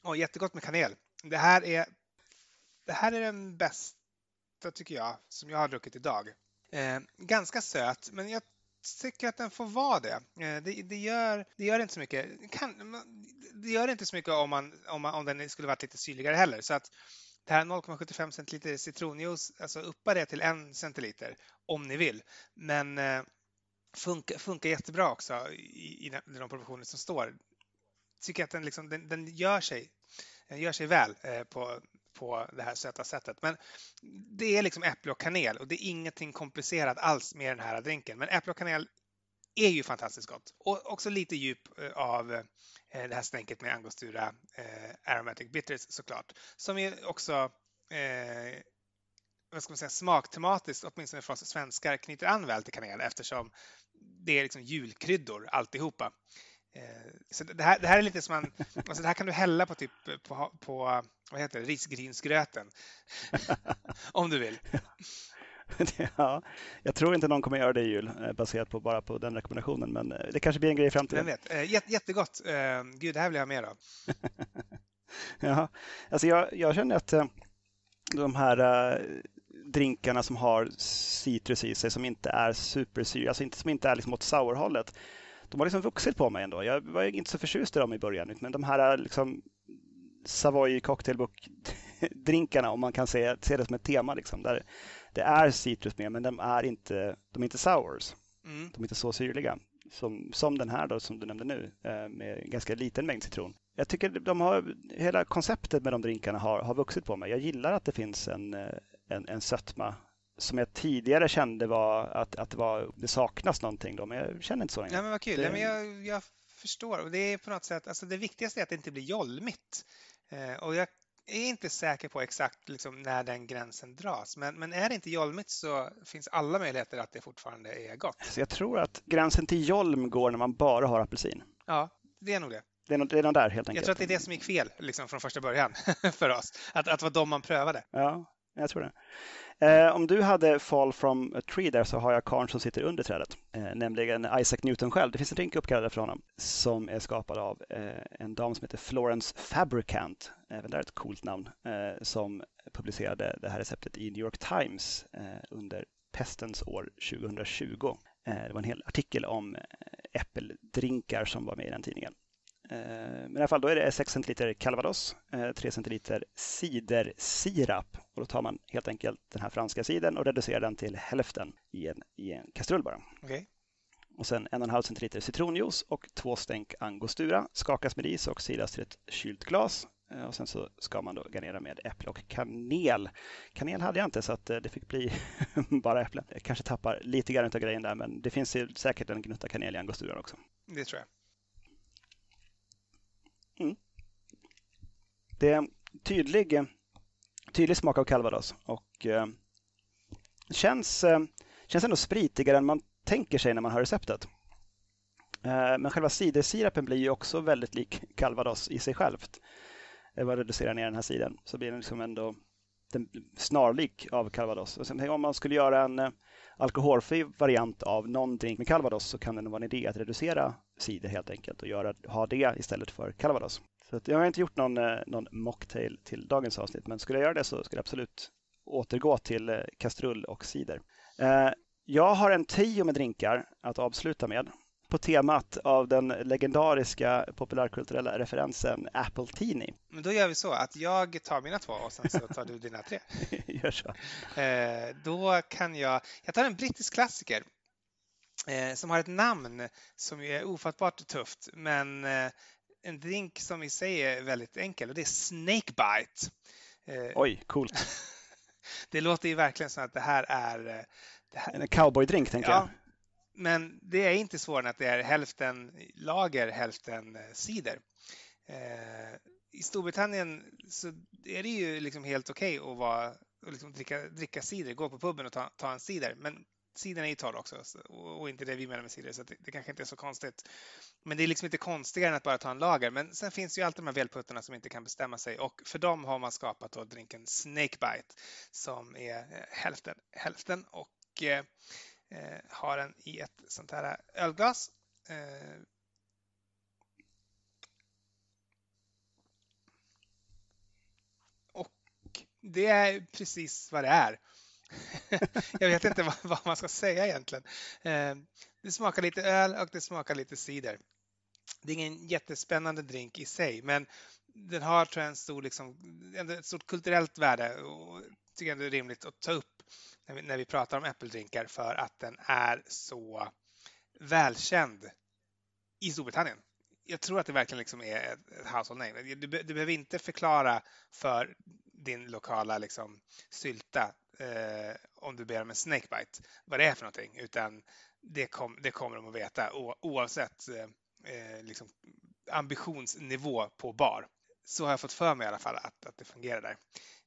Och jättegott med kanel. Det här är, det här är den bästa, tycker jag, som jag har druckit idag. Eh, ganska söt, men jag tycker att den får vara det. Eh, det, det, gör, det gör inte så mycket. Kan, det gör inte så mycket om, man, om, man, om den skulle varit lite syrligare heller. Så att det här 0,75 centiliter citronjuice, alltså uppa det till en centiliter om ni vill. Men eh, funkar, funkar jättebra också i, i de proportioner som står tycker att den, liksom, den, den gör, sig, den gör sig väl eh, på, på det här söta sättet. Men det är liksom äpple och kanel och det är ingenting komplicerat alls med den här drinken. Men äpple och kanel är ju fantastiskt gott. Och också lite djup eh, av eh, det här stänket med angostura eh, aromatic bitters såklart. Som är också eh, vad ska man säga, smaktematiskt, åtminstone för oss svenskar, knyter an väl till kanel eftersom det är liksom julkryddor alltihopa. Eh, så det här, det här är lite som man, alltså det här kan du hälla på typ på, på vad heter det, risgrynsgröten. Om du vill. Ja, jag tror inte någon kommer göra det i jul eh, baserat på bara på den rekommendationen, men eh, det kanske blir en grej i framtiden. vet. Jätte, jättegott. Gud, det här vill jag ha mer av. ja, alltså jag, jag känner att de här drinkarna som har citrus i sig som inte är supersyra, alltså inte, som inte är liksom åt sourhållet, de har liksom vuxit på mig ändå. Jag var inte så förtjust i dem i början, men de här liksom Savoy cocktailbook-drinkarna, om man kan se, se det som ett tema, liksom, där det är citrus med, men de är inte, de är inte sours. Mm. De är inte så syrliga. Som, som den här då, som du nämnde nu, eh, med ganska liten mängd citron. jag tycker de har, hela konceptet med de drinkarna har, har vuxit på mig. Jag gillar att det finns en, eh, en, en sötma som jag tidigare kände var att, att det, var, det saknas någonting då, men jag känner inte så längre. Ja, men vad kul. Det... Ja, men jag, jag förstår. Och det är på något sätt, alltså det viktigaste är att det inte blir jolmigt. Eh, och jag är inte säker på exakt liksom när den gränsen dras, men, men är det inte jolmigt så finns alla möjligheter att det fortfarande är gott. Så jag tror att gränsen till jolm går när man bara har apelsin. Ja, det är nog det. Det är, nog, det är nog där helt enkelt. Jag tror att det är det som gick fel liksom, från första början för oss. Att, att det var de man prövade. Ja, jag tror det. Eh, om du hade Fall from a tree där så har jag karln som sitter under trädet, eh, nämligen Isaac Newton själv. Det finns en drink uppkallad efter honom som är skapad av eh, en dam som heter Florence Fabricant, även där ett coolt namn, eh, som publicerade det här receptet i New York Times eh, under pestens år 2020. Eh, det var en hel artikel om eh, äppeldrinkar som var med i den tidningen. Men i alla fall, då är det 6 centiliter calvados, 3 centiliter cidersirap och då tar man helt enkelt den här franska cidern och reducerar den till hälften i en, i en kastrull bara. Okay. Och sen 1,5 centiliter citronjuice och två stänk angostura skakas med is och silas till ett kylt glas. Eh, och sen så ska man då garnera med äpple och kanel. Kanel hade jag inte så att eh, det fick bli bara äpplen. Jag kanske tappar lite grann av grejen där men det finns säkert en gnutta kanel i angosturan också. Det tror jag. Mm. Det är tydlig, tydlig smak av calvados och eh, känns, eh, känns ändå spritigare än man tänker sig när man hör receptet. Eh, men själva cidersirapen blir ju också väldigt lik calvados i sig självt. Eh, om man reducerar ner den här sidan så blir den liksom ändå den snarlik av calvados. Och sen, om man skulle göra en eh, alkoholfri variant av någon drink med calvados så kan det nog vara en idé att reducera cider helt enkelt och göra, ha det istället för calvados. Så jag har inte gjort någon, eh, någon mocktail till dagens avsnitt, men skulle jag göra det så skulle jag absolut återgå till eh, kastrull och cider. Eh, jag har en tio med drinkar att avsluta med på temat av den legendariska populärkulturella referensen Apple Teeny. Men då gör vi så att jag tar mina två och sen så tar du dina tre. Gör så. då kan jag, jag tar en brittisk klassiker som har ett namn som är ofattbart tufft men en drink som i sig är väldigt enkel och det är Snakebite. Eh, Oj, coolt. det låter ju verkligen som att det här är... Eh, det här... En cowboydrink, tänker ja, jag. Men det är inte svårare än att det är hälften lager, hälften eh, cider. I Storbritannien så är det ju liksom helt okej okay att vara, liksom dricka, dricka cider, gå på puben och ta, ta en cider. Men sidorna är ju torr också och inte det vi menar med sidor, så det, det kanske inte är så konstigt. Men det är liksom inte konstigare än att bara ta en lager. Men sen finns ju alltid de här välputtarna som inte kan bestämma sig och för dem har man skapat då drinken Snakebite som är eh, hälften hälften och eh, eh, har den i ett sånt här ölglas. Eh, och det är precis vad det är. jag vet inte vad, vad, man ska säga egentligen. Eh, det smakar lite öl och det smakar lite cider. Det är ingen jättespännande drink i sig, men den har tror jag, en stor, liksom, ett stort kulturellt värde och tycker jag det är rimligt att ta upp när vi, när vi pratar om äppeldrinkar för att den är så välkänd i Storbritannien. Jag tror att det verkligen liksom är ett household name. Du, du behöver inte förklara för din lokala liksom, sylta eh, om du ber om en snakebite, vad det är för någonting, utan det, kom, det kommer de att veta oavsett eh, eh, liksom ambitionsnivå på bar. Så har jag fått för mig i alla fall att, att det fungerar där.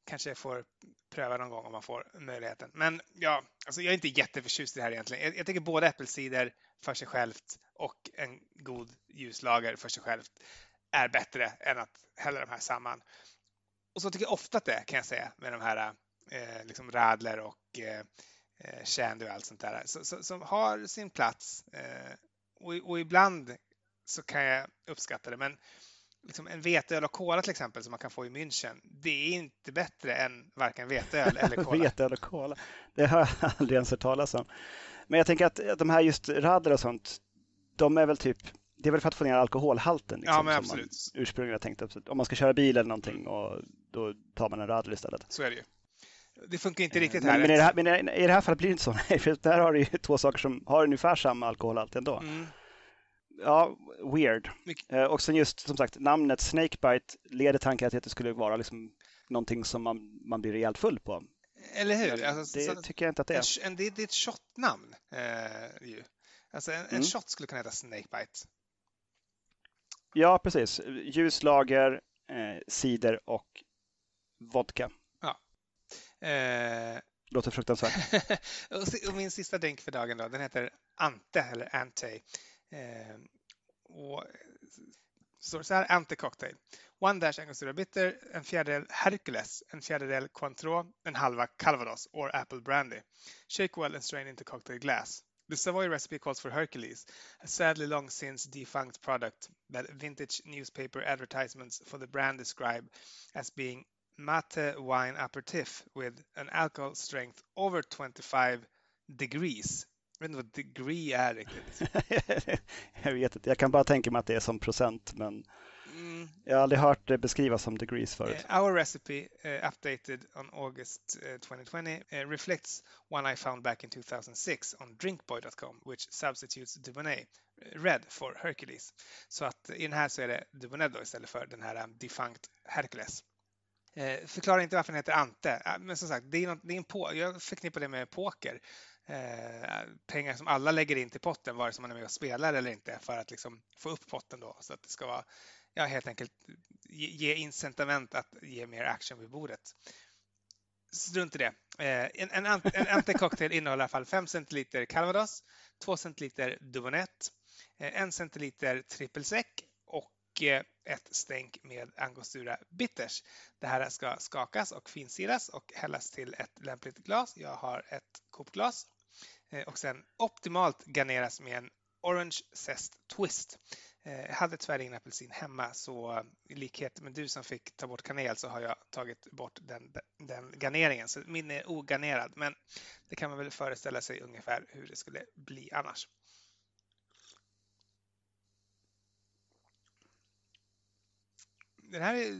Kanske jag får pröva någon gång om man får möjligheten. Men ja, alltså jag är inte jätteförtjust i det här egentligen. Jag, jag tycker både äppelcider för sig självt och en god ljuslager för sig självt är bättre än att hälla de här samman. Och så tycker jag ofta att det är, kan jag säga, med de här eh, liksom Radler och eh, eh, Shandy och allt sånt där så, så, som har sin plats. Eh, och, och, ibland så kan jag uppskatta det, men liksom en veteöl och cola till exempel som man kan få i München, det är inte bättre än varken veteöl eller cola. veteöl och cola, det har jag aldrig ens hört talas om. Men jag tänker att de här just Radler och sånt, de är väl typ det är väl för att få ner alkoholhalten liksom, ja, men absolut. som man ursprungligen tänkt. Om man ska köra bil eller någonting och då tar man en radler istället. Så är det ju. Det funkar inte riktigt här. Men, men, i, det här, men i det här fallet blir det inte så. Nej, för där har du ju två saker som har ungefär samma alkoholhalt ändå. Mm. ja, weird. Mycket- Eh, och sen just som sagt namnet Snakebite leder tanken att det skulle vara liksom någonting som man, man blir rejält full på. Eller hur? Alltså, det så- tycker jag inte att det en, är. en, det, det är ett shotnamn. Eh, ju. Alltså en, en Mm. shot skulle kunna heta Snakebite. Ja, precis. Ljuslager, eh, cider och vodka. Eh, Låter fruktansvärt. och, min sista drink för dagen då, den heter Ante eller Ante. Eh, och står så här, Ante Cocktail. One dash Angostura Bitter, en fjärdedel Hercules, en fjärdedel Cointreau, en halva Calvados or Apple Brandy. Shake well and strain into cocktail glass. The Savoy recipe calls for Hercules, a sadly long since defunct product that vintage newspaper advertisements for the brand describe as being mate wine aperitif with an alcohol strength over 25 degrees. Jag vet inte vad degree är riktigt. jag vet inte. Jag kan bara tänka mig att det är som procent, men Mm, jag har aldrig hört det beskrivas som degrees förut. Uh, our recipe, uh, updated on August uh, 2020, uh, reflects one I found back in 2006 on drinkboy.com, which substitutes Dubonnet Red for Hercules. Så att i den här så är det Dubonnet då istället för den här um, defunct Hercules. Eh, förklarar inte varför den heter Ante, eh, men som sagt, det är, något, det är en på, jag förknippar det med poker. Eh, pengar som alla lägger in till potten, vare sig man är med och spelar eller inte, för att liksom få upp potten då, så att det ska vara ja, helt enkelt ge, ge incitament att ge mer action vid bordet. Strunt i det. Eh, en, en, ant- en Ante-cocktail innehåller i alla fall 5 centiliter Calvados, 2 centiliter Dubonnet, eh, 1 centiliter trippelsäck, Eh, ett stänk med Angostura Bitters. Det här ska skakas och finsiras och hällas till ett lämpligt glas. Jag har ett kopglas eh, och sen optimalt garneras med en Orange Zest Twist. Eh, jag hade tyvärr ingen apelsin hemma så i likhet med du som fick ta bort kanel så har jag tagit bort den, den garneringen. Så min är ogarnerad men det kan man väl föreställa sig ungefär hur det skulle bli annars. Den här är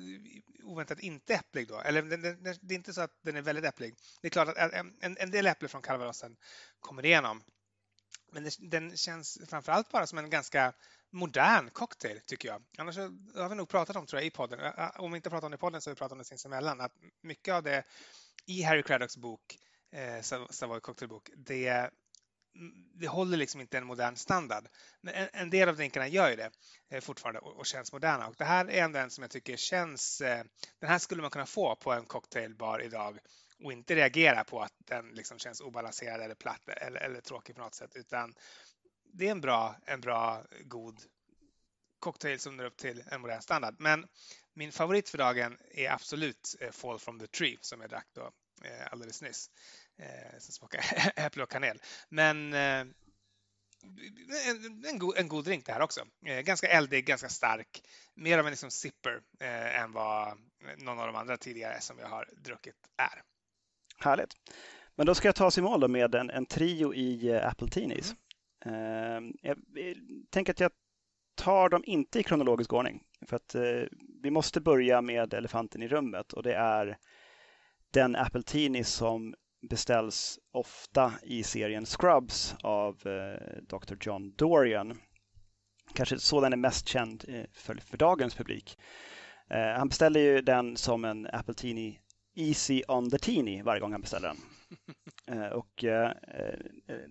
oväntat inte äpplig då. Eller den, den, den, det är inte så att den är väldigt äpplig. Det är klart att en, en, en del äpple från Calvarosen kommer igenom. Men det, den känns framförallt bara som en ganska modern cocktail tycker jag. Annars har vi nog pratat om, tror jag, i podden. Om vi inte pratar om det i podden så har vi pratat om det sinsemellan. Att mycket av det i Harry Craddocks bok, eh, Savoy Cocktailbok, det, det håller liksom inte en modern standard. Men en, en del av drinkarna gör ju det eh, fortfarande och, och känns moderna. Och det här är ändå en som jag tycker känns... Eh, den här skulle man kunna få på en cocktailbar idag och inte reagera på att den liksom känns obalanserad eller platt eller, eller tråkig på något sätt. Utan det är en bra, en bra, god cocktail som når upp till en modern standard. Men min favorit för dagen är absolut eh, Fall from the Tree som jag drack då eh, alldeles nyss. Eh, som smakar äpple och kanel. Men eh, en, en, god, en god drink det här också. Eh, ganska eldig, ganska stark. Mer av en liksom sipper eh, än vad någon av de andra tidigare som jag har druckit är. Härligt. Men då ska jag ta oss i mål med en, en trio i eh, Apple Teenies. Eh, jag eh, tänker att jag tar dem inte i kronologisk ordning. För att eh, vi måste börja med elefanten i rummet och det är den Apple Teenie som beställs ofta i serien Scrubs av eh, Dr. John Dorian. Kanske så den är mest känd eh, för, för dagens publik. Eh, han beställer ju den som en Apple Teenie Easy on the Teeny varje gång han beställer den. Och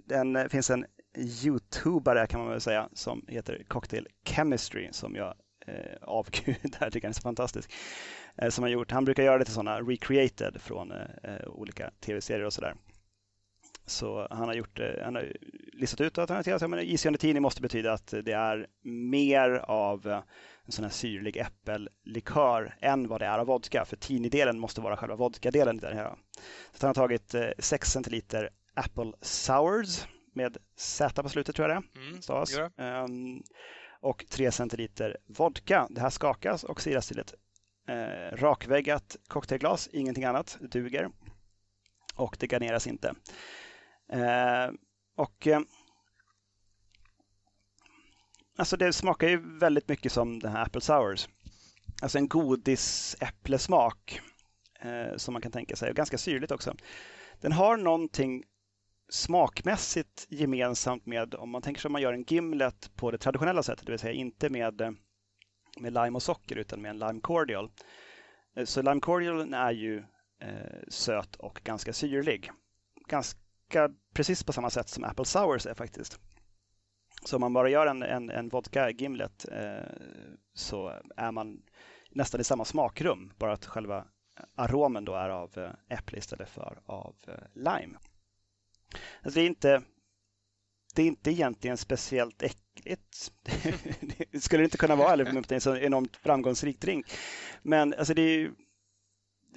den finns en Youtubare kan man väl säga som heter Cocktail Chemistry som jag eh, avgudar, tycker han är så fantastisk. Eh, som han gjort. Han brukar göra lite sådana recreated från eh, eh, olika tv-serier och sådär. Så han har gjort, eh, han har listat ut att han har on the Teeny måste betyda att det är mer av eh, en sån här syrlig äppellikör än vad det är av vodka. För teeny-delen måste vara själva vodka-delen i det här. Så han har tagit eh, 6 centiliter Apple Sours med Z på slutet tror jag det Mm, stavas. gör det. Och 3 centiliter vodka. Det här skakas och siras till ett eh, rakväggat cocktailglas, ingenting annat duger. Och det garneras inte. Eh, och eh, Alltså det smakar ju väldigt mycket som den här Apple Sours. Alltså en godisäpplesmak eh, som man kan tänka sig och ganska syrligt också. Den har någonting smakmässigt gemensamt med, om man tänker sig att man gör en gimlet på det traditionella sättet, det vill säga inte med, eh, med lime och socker utan med en lime cordial. Eh, så lime cordial är ju eh, söt och ganska syrlig. Ganska precis på samma sätt som apple sours är faktiskt. Så om man bara gör en, en, en vodka gimlet eh, så är man nästan i samma smakrum, bara att själva aromen då är av eh, äpple istället för av eh, lime. Alltså det, är inte, det är inte egentligen speciellt äckligt. det skulle inte kunna vara eller med en så enormt framgångsrik drink. Men alltså det är,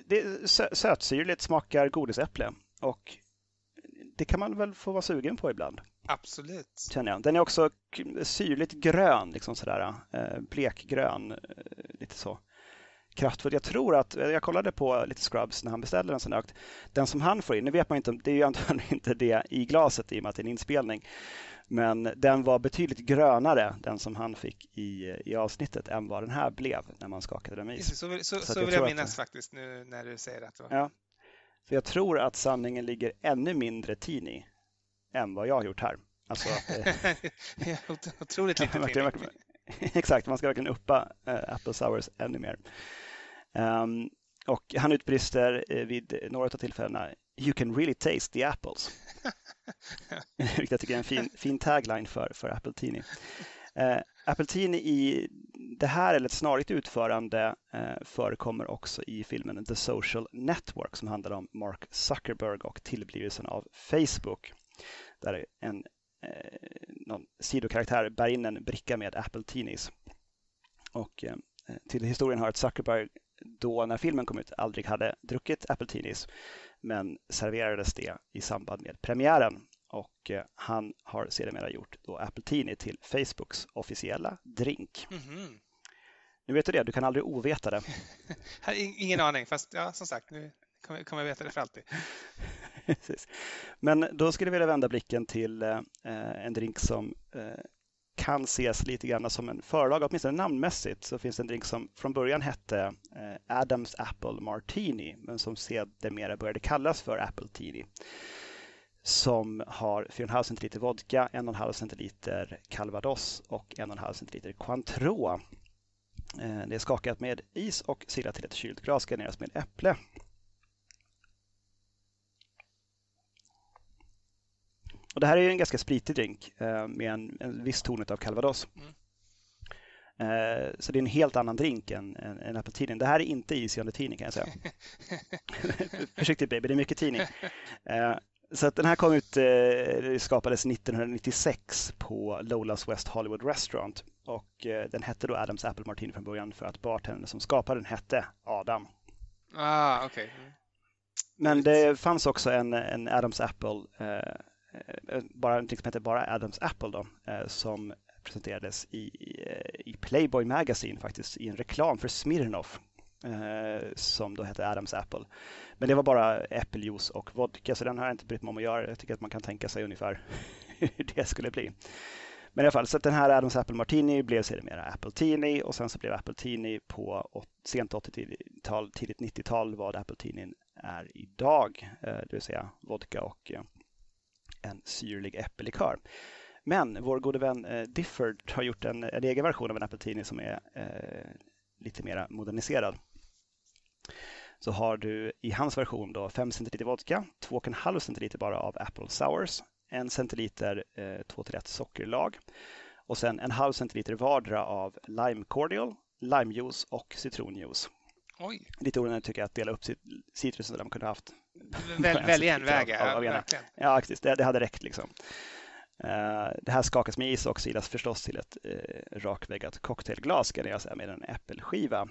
det är sötsyrligt, smakar godisäpple och det kan man väl få vara sugen på ibland. Absolut. Känner jag. Den är också syrligt grön, liksom sådär, eh, blekgrön, lite så kraftfull. Jag tror att, jag kollade på lite Scrubs när han beställde den sån ökt. Den som han får in, nu vet man inte, det är ju antagligen inte det i glaset i och med att det är en inspelning. Men den var betydligt grönare, den som han fick i, i avsnittet, än vad den här blev när man skakade den med is. Så, så, så, så vill jag, minnas att, faktiskt nu när du säger att det var... Ja. Så jag tror att sanningen ligger ännu mindre tini än vad jag har gjort här. Alltså, Otroligt lite. Exakt, man ska verkligen uppa äh, Apple Sours ännu mer. Um, och han utbrister eh, vid några av tillfällena You can really taste the apples. Vilket jag tycker är en fin, fin tagline för, för Apple Teeny. Uh, Apple Teeny i det här eller ett snarligt utförande uh, förekommer också i filmen The Social Network som handlar om Mark Zuckerberg och tillblivelsen av Facebook. Där en uh, någon sidokaraktär bär in en bricka med Apple Teenies. Och till historien hör att Zuckerberg då när filmen kom ut aldrig hade druckit Apple Teenies men serverades det i samband med premiären och eh, han har sedermera gjort då Apple Teenie till Facebooks officiella drink. Mm -hmm. Nu vet du det, du kan aldrig oveta det. Ingen aning, fast ja, som sagt, nu kommer jag veta det för alltid. Men då skulle jag vilja vända blicken till eh, en drink som eh, kan ses lite grann som en förlag, åtminstone namnmässigt så finns det en drink som från början hette eh, Adams Apple Martini men som sedermera började kallas för Apple Tini. Som har 4,5 centiliter vodka, 1,5 centiliter calvados och 1,5 centiliter Cointreau. Eh, det är skakat med is och silat till ett kylt glas, garneras med äpple. Och det här är en ganska spritig drink eh, med en, en viss ton av calvados. Mm. Eh, så det är en helt annan drink än, än, än apple Det här är inte the Teeny kan jag säga. Försiktigt baby, det är mycket Teeny. Eh, så att den här kom ut, eh, skapades 1996 på Lolas West Hollywood Restaurant och eh, den hette då Adams Apple Martini från början för att bartendern som skapade den hette Adam. Ah, okay. Mm. Men det fanns också en, en Adams Apple Eh, Eh, eh, bara någonting som heter bara Adams Apple då, eh, som presenterades i, i Playboy Magazine faktiskt i en reklam för Smirnoff som då hette Adams Apple. Men det var bara äppeljuice och vodka så den har jag inte brytt mig om att göra. Jag tycker att man kan tänka sig ungefär hur det skulle bli. Men i alla fall, så den här Adams Apple Martini blev sedermera Apple Tini, och sen så blev Apple Tini på sent 80-tal, tidigt 90-tal vad Apple Tini är idag. Det vill säga vodka och en syrlig äppellikör. Men vår gode vän eh, Difford har gjort en, en egen version av en apeltini som är eh, lite mer moderniserad. Så har du i hans version då 5 centiliter vodka, 2,5 centiliter bara av Apple Sours, 1 centiliter eh, 2 till 1 sockerlag och sen en halv centiliter vardera av lime cordial, limejuice och citronjuice. Oj. Lite onödigt tycker jag att dela upp citrusen där man kunde haft Väl, välja en väg, ja, ja. Det, det, hade räckt liksom. Uh, det här skakas med is och silas förstås till ett uh, rakväggat cocktailglas garneras med en äppelskiva.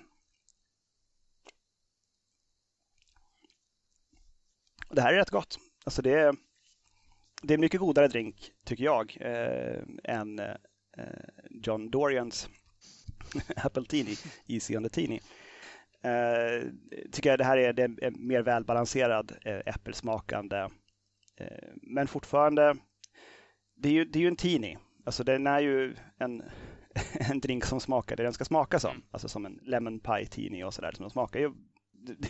Och det här är rätt gott. Alltså det, är, det är en mycket godare drink, tycker jag, uh, än John Dorians Apple Teeny, Easy on the Teeny. Eh, tycker jag det här är, det är mer välbalanserad eh, äppelsmakande. Eh, men fortfarande, det är ju, det är ju en teeny. Alltså den är ju en, en drink som smakar det den ska smaka som. Mm. Alltså som en lemon pie teeny och sådär. Som smakar ju,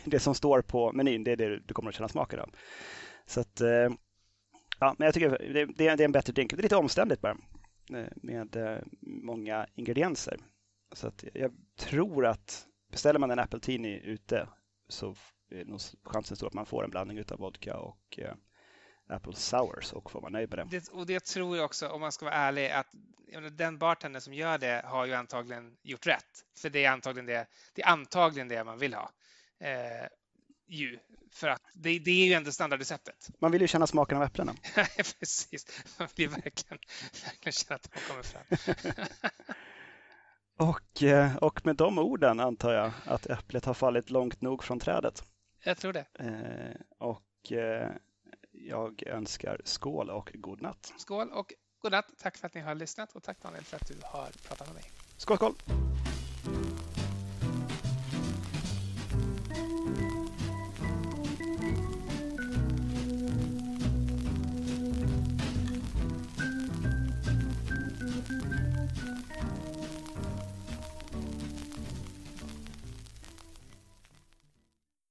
det som står på menyn, det är det du kommer att känna smaken av. Så att, Ja, men jag tycker det, det, är en bättre drink. Det är lite omständigt bara med många ingredienser. Så att jag tror att beställer man en Apple Teeny ute så är nog chansen stor att man får en blandning av vodka och eh, Apple Sours och får man nöjd med det. det. Och det tror jag också, om man ska vara ärlig, att den bartender som gör det har ju antagligen gjort rätt. För det är antagligen det, det, är antagligen det man vill ha. Eh, ju, för att det, det, är ju ändå standardreceptet. Man vill ju känna smaken av äpplena. Precis, man vill verkligen, verkligen känna att de kommer fram. och, eh, och med de orden antar jag att äpplet har fallit långt nog från trädet. Jag tror det. Eh, och eh, jag önskar skål och god natt. Skål och god natt. Tack för att ni har lyssnat och tack Daniel för att du har pratat med mig. Skål, skål!